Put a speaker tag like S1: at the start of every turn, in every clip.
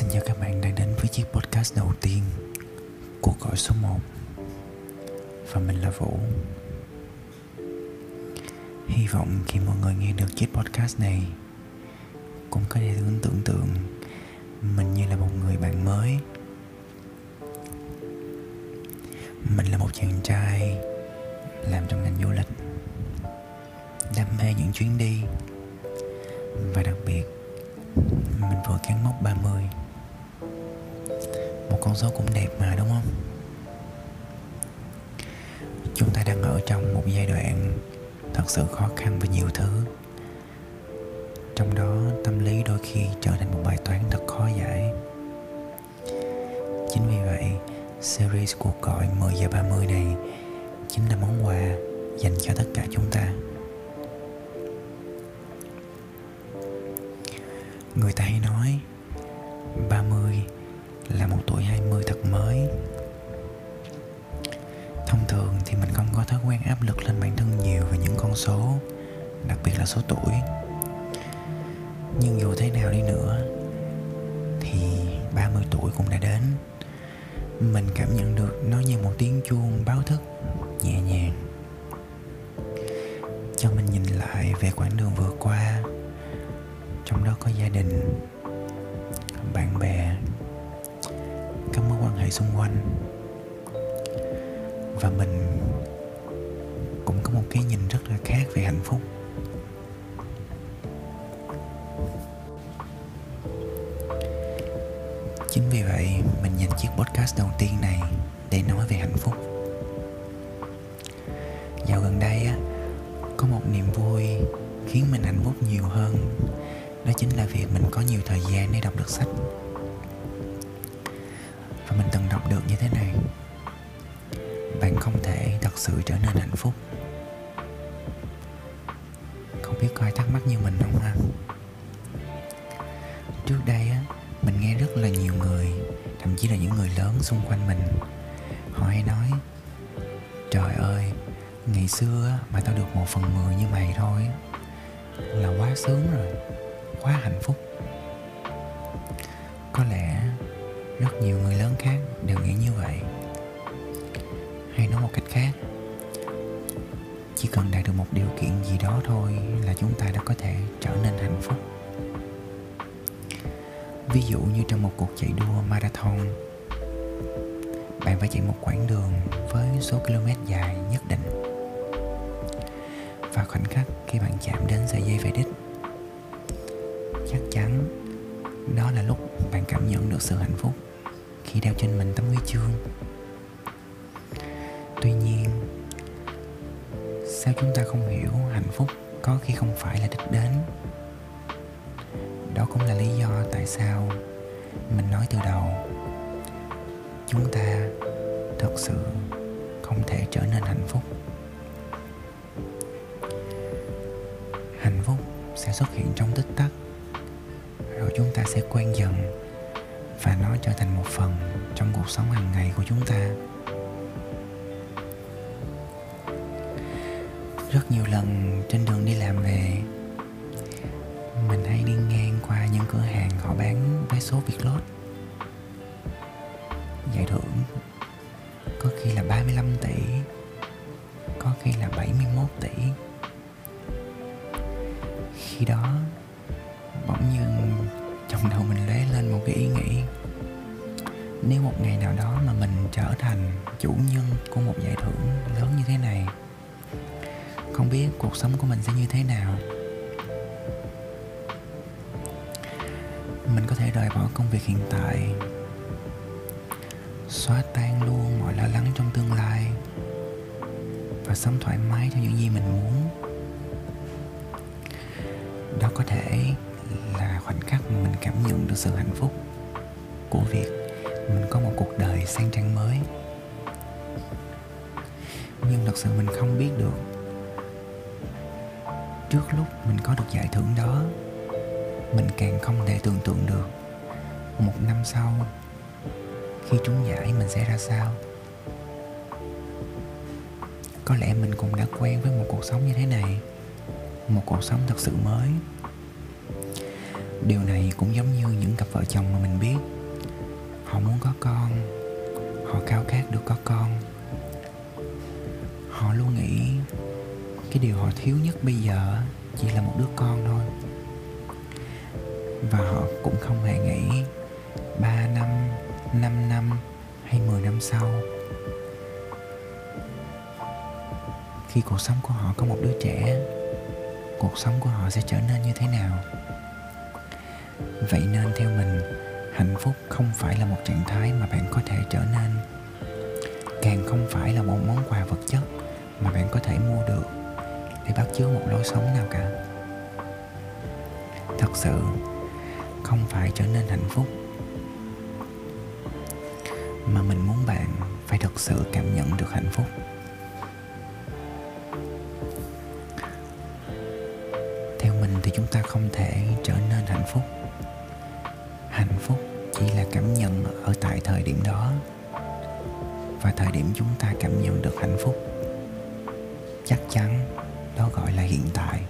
S1: Xin chào các bạn đang đến với chiếc podcast đầu tiên cuộc gọi số 1 Và mình là Vũ. Hy vọng khi mọi người nghe được chiếc podcast này, Cũng có thể tưởng tượng mình như là một người bạn mới. Mình là một chàng trai làm trong ngành du lịch, Đam mê những chuyến đi. Và đặc biệt, mình vừa cán mốc 30 một con số cũng đẹp mà đúng không? Chúng ta đang ở trong một giai đoạn thật sự khó khăn và nhiều thứ. Trong đó tâm lý đôi khi trở thành một bài toán thật khó giải. Chính vì vậy, series cuộc gọi 10 giờ 30 này chính là món quà dành cho tất cả chúng ta. Người ta hay nói 30 là một tuổi 20 thật mới. Thông thường thì mình không có thói quen áp lực lên bản thân nhiều về những con số, Đặc biệt là số tuổi. Nhưng dù thế nào đi nữa Thì 30 tuổi cũng đã đến. Mình cảm nhận được nó như một tiếng chuông báo thức nhẹ nhàng. Cho mình nhìn lại về quãng đường vừa qua, trong đó có gia đình, bạn bè người xung quanh. Và mình cũng có một cái nhìn rất là khác về hạnh phúc. Chính vì vậy, mình dành chiếc podcast đầu tiên này để nói về hạnh phúc. Dạo gần đây á, có một niềm vui khiến mình hạnh phúc nhiều hơn, đó chính là việc mình có nhiều thời gian để đọc được sách được như thế này, bạn không thể thật sự trở nên hạnh phúc. Không biết có ai thắc mắc như mình không ha? Trước đây á, mình nghe rất là nhiều người, thậm chí là những người lớn xung quanh mình, họ hay nói, trời ơi, ngày xưa mà tao được một phần mười như mày thôi là quá sướng rồi, quá hạnh phúc. Có lẽ rất nhiều người lớn khác đều nghĩ như vậy. Hay nói một cách khác, chỉ cần đạt được một điều kiện gì đó thôi là chúng ta đã có thể trở nên hạnh phúc. Ví dụ như trong một cuộc chạy đua marathon, bạn phải chạy một quãng đường với số km dài nhất định. Và khoảnh khắc khi bạn chạm đến sợi dây về đích, chắc chắn đó là lúc bạn cảm nhận được sự hạnh phúc khi đeo trên mình tấm huy chương. Tuy nhiên, sao chúng ta không hiểu hạnh phúc có khi không phải là đích đến? Đó cũng là lý do tại sao mình nói từ đầu, chúng ta thật sự không thể trở nên hạnh phúc. Hạnh phúc sẽ xuất hiện trong tích tắc, rồi chúng ta sẽ quen dần và nó trở thành một phần trong cuộc sống hàng ngày của chúng ta. Rất nhiều lần trên đường đi làm về, mình hay đi ngang qua những cửa hàng họ bán vé số Việt lốt giải thưởng có khi là 35 tỷ, có khi là 71 tỷ. Khi đó, bỗng nhiên trong đầu mình lóe lên một cái ý nghĩ. Nếu một ngày nào đó mà mình trở thành chủ nhân của một giải thưởng lớn như thế này, không biết cuộc sống của mình sẽ như thế nào. Mình có thể rời bỏ công việc hiện tại, xóa tan luôn mọi lo lắng trong tương lai và sống thoải mái cho những gì mình muốn. Đó có thể là khoảnh khắc mà mình cảm nhận được sự hạnh phúc của việc mình có một cuộc đời sang trang mới. Nhưng thật sự mình không biết được trước lúc mình có được giải thưởng đó, mình càng không thể tưởng tượng được một năm sau khi trúng giải mình sẽ ra sao. Có lẽ mình cũng đã quen với một cuộc sống như thế này, một cuộc sống thật sự mới điều này cũng giống như những cặp vợ chồng mà mình biết. Họ muốn có con họ khao khát được có con. Họ luôn nghĩ cái điều họ thiếu nhất bây giờ chỉ là một đứa con thôi. Và họ cũng không hề nghĩ 3 năm, 5 năm hay 10 năm sau. Khi cuộc sống của họ có một đứa trẻ cuộc sống của họ sẽ trở nên như thế nào? Vậy nên theo mình, hạnh phúc không phải là một trạng thái mà bạn có thể trở nên. Càng không phải là một món quà vật chất mà bạn có thể mua được. Để bắt chước một lối sống nào cả. Thật sự, không phải trở nên hạnh phúc mà mình muốn bạn phải thật sự cảm nhận được hạnh phúc. Theo mình thì chúng ta không thể trở nên hạnh phúc hạnh phúc chỉ là cảm nhận ở tại thời điểm đó. Và thời điểm chúng ta cảm nhận được hạnh phúc. Chắc chắn đó gọi là hiện tại.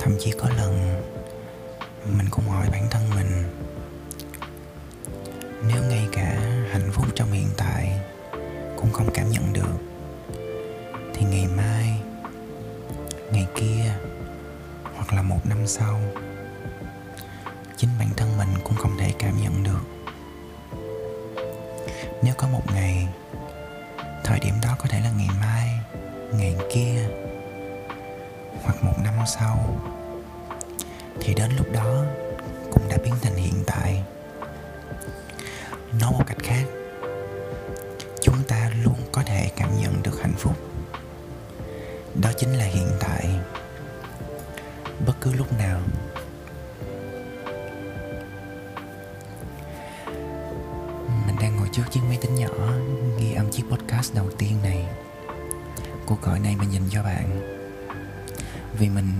S1: Thậm chí có lần mình cũng hỏi bản thân mình, nếu ngay cả hạnh phúc trong hiện tại cũng không cảm nhận được, thì ngày mai, ngày kia hoặc là một năm sau, chính bản thân mình cũng không thể cảm nhận được. Nếu có một ngày, thời điểm đó có thể là ngày mai, ngày kia, hoặc một năm sau, thì đến lúc đó cũng đã biến thành hiện tại. Nói một cách khác, chúng ta luôn có thể cảm nhận được hạnh phúc. Đó chính là hiện tại bất cứ lúc nào. Mình đang ngồi trước chiếc máy tính nhỏ, ghi âm chiếc podcast đầu tiên này. Cuộc gọi này mình dành cho bạn. Vì mình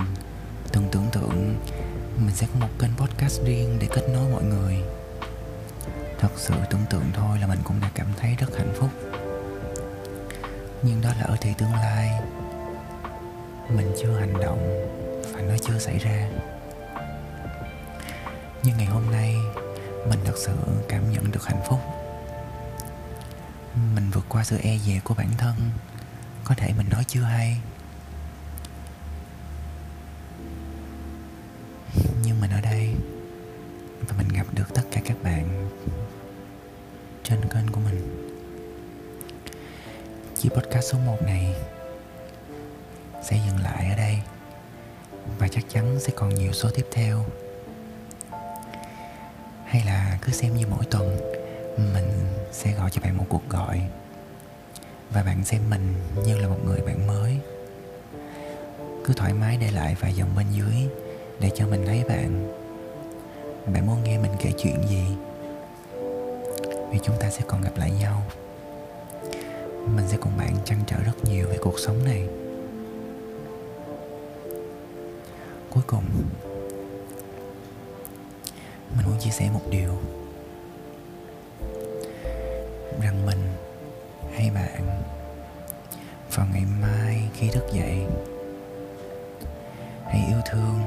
S1: từng tưởng tượng mình sẽ có một kênh podcast riêng để kết nối mọi người. Thật sự tưởng tượng thôi là mình cũng đã cảm thấy rất hạnh phúc. Nhưng đó là ở thì tương lai. Mình chưa hành động và nó chưa xảy ra. Nhưng ngày hôm nay, mình thật sự cảm nhận được hạnh phúc. Mình vượt qua sự e dè của bản thân, có thể mình nói chưa hay. Nhưng mình ở đây, và mình gặp được tất cả các bạn trên kênh của mình. Chiếc podcast số 1 này sẽ dừng lại ở đây và chắc chắn sẽ còn nhiều số tiếp theo. Hay là cứ xem như mỗi tuần, mình sẽ gọi cho bạn một cuộc gọi. Và bạn xem mình như là một người bạn mới. Cứ thoải mái để lại vài dòng bên dưới để cho mình thấy bạn. Bạn muốn nghe mình kể chuyện gì? Vì chúng ta sẽ còn gặp lại nhau. Mình sẽ cùng bạn trăn trở rất nhiều về cuộc sống này. Cuối cùng, mình muốn chia sẻ một điều rằng mình hay bạn vào ngày mai khi thức dậy, hãy yêu thương,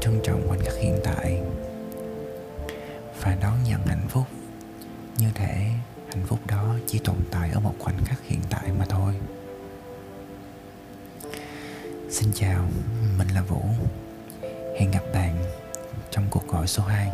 S1: trân trọng khoảnh khắc hiện tại và đón nhận hạnh phúc như thể hạnh phúc đó chỉ tồn tại ở một khoảnh khắc hiện tại mà thôi xin chào mình là vũ. Hẹn gặp bạn trong cuộc gọi số 2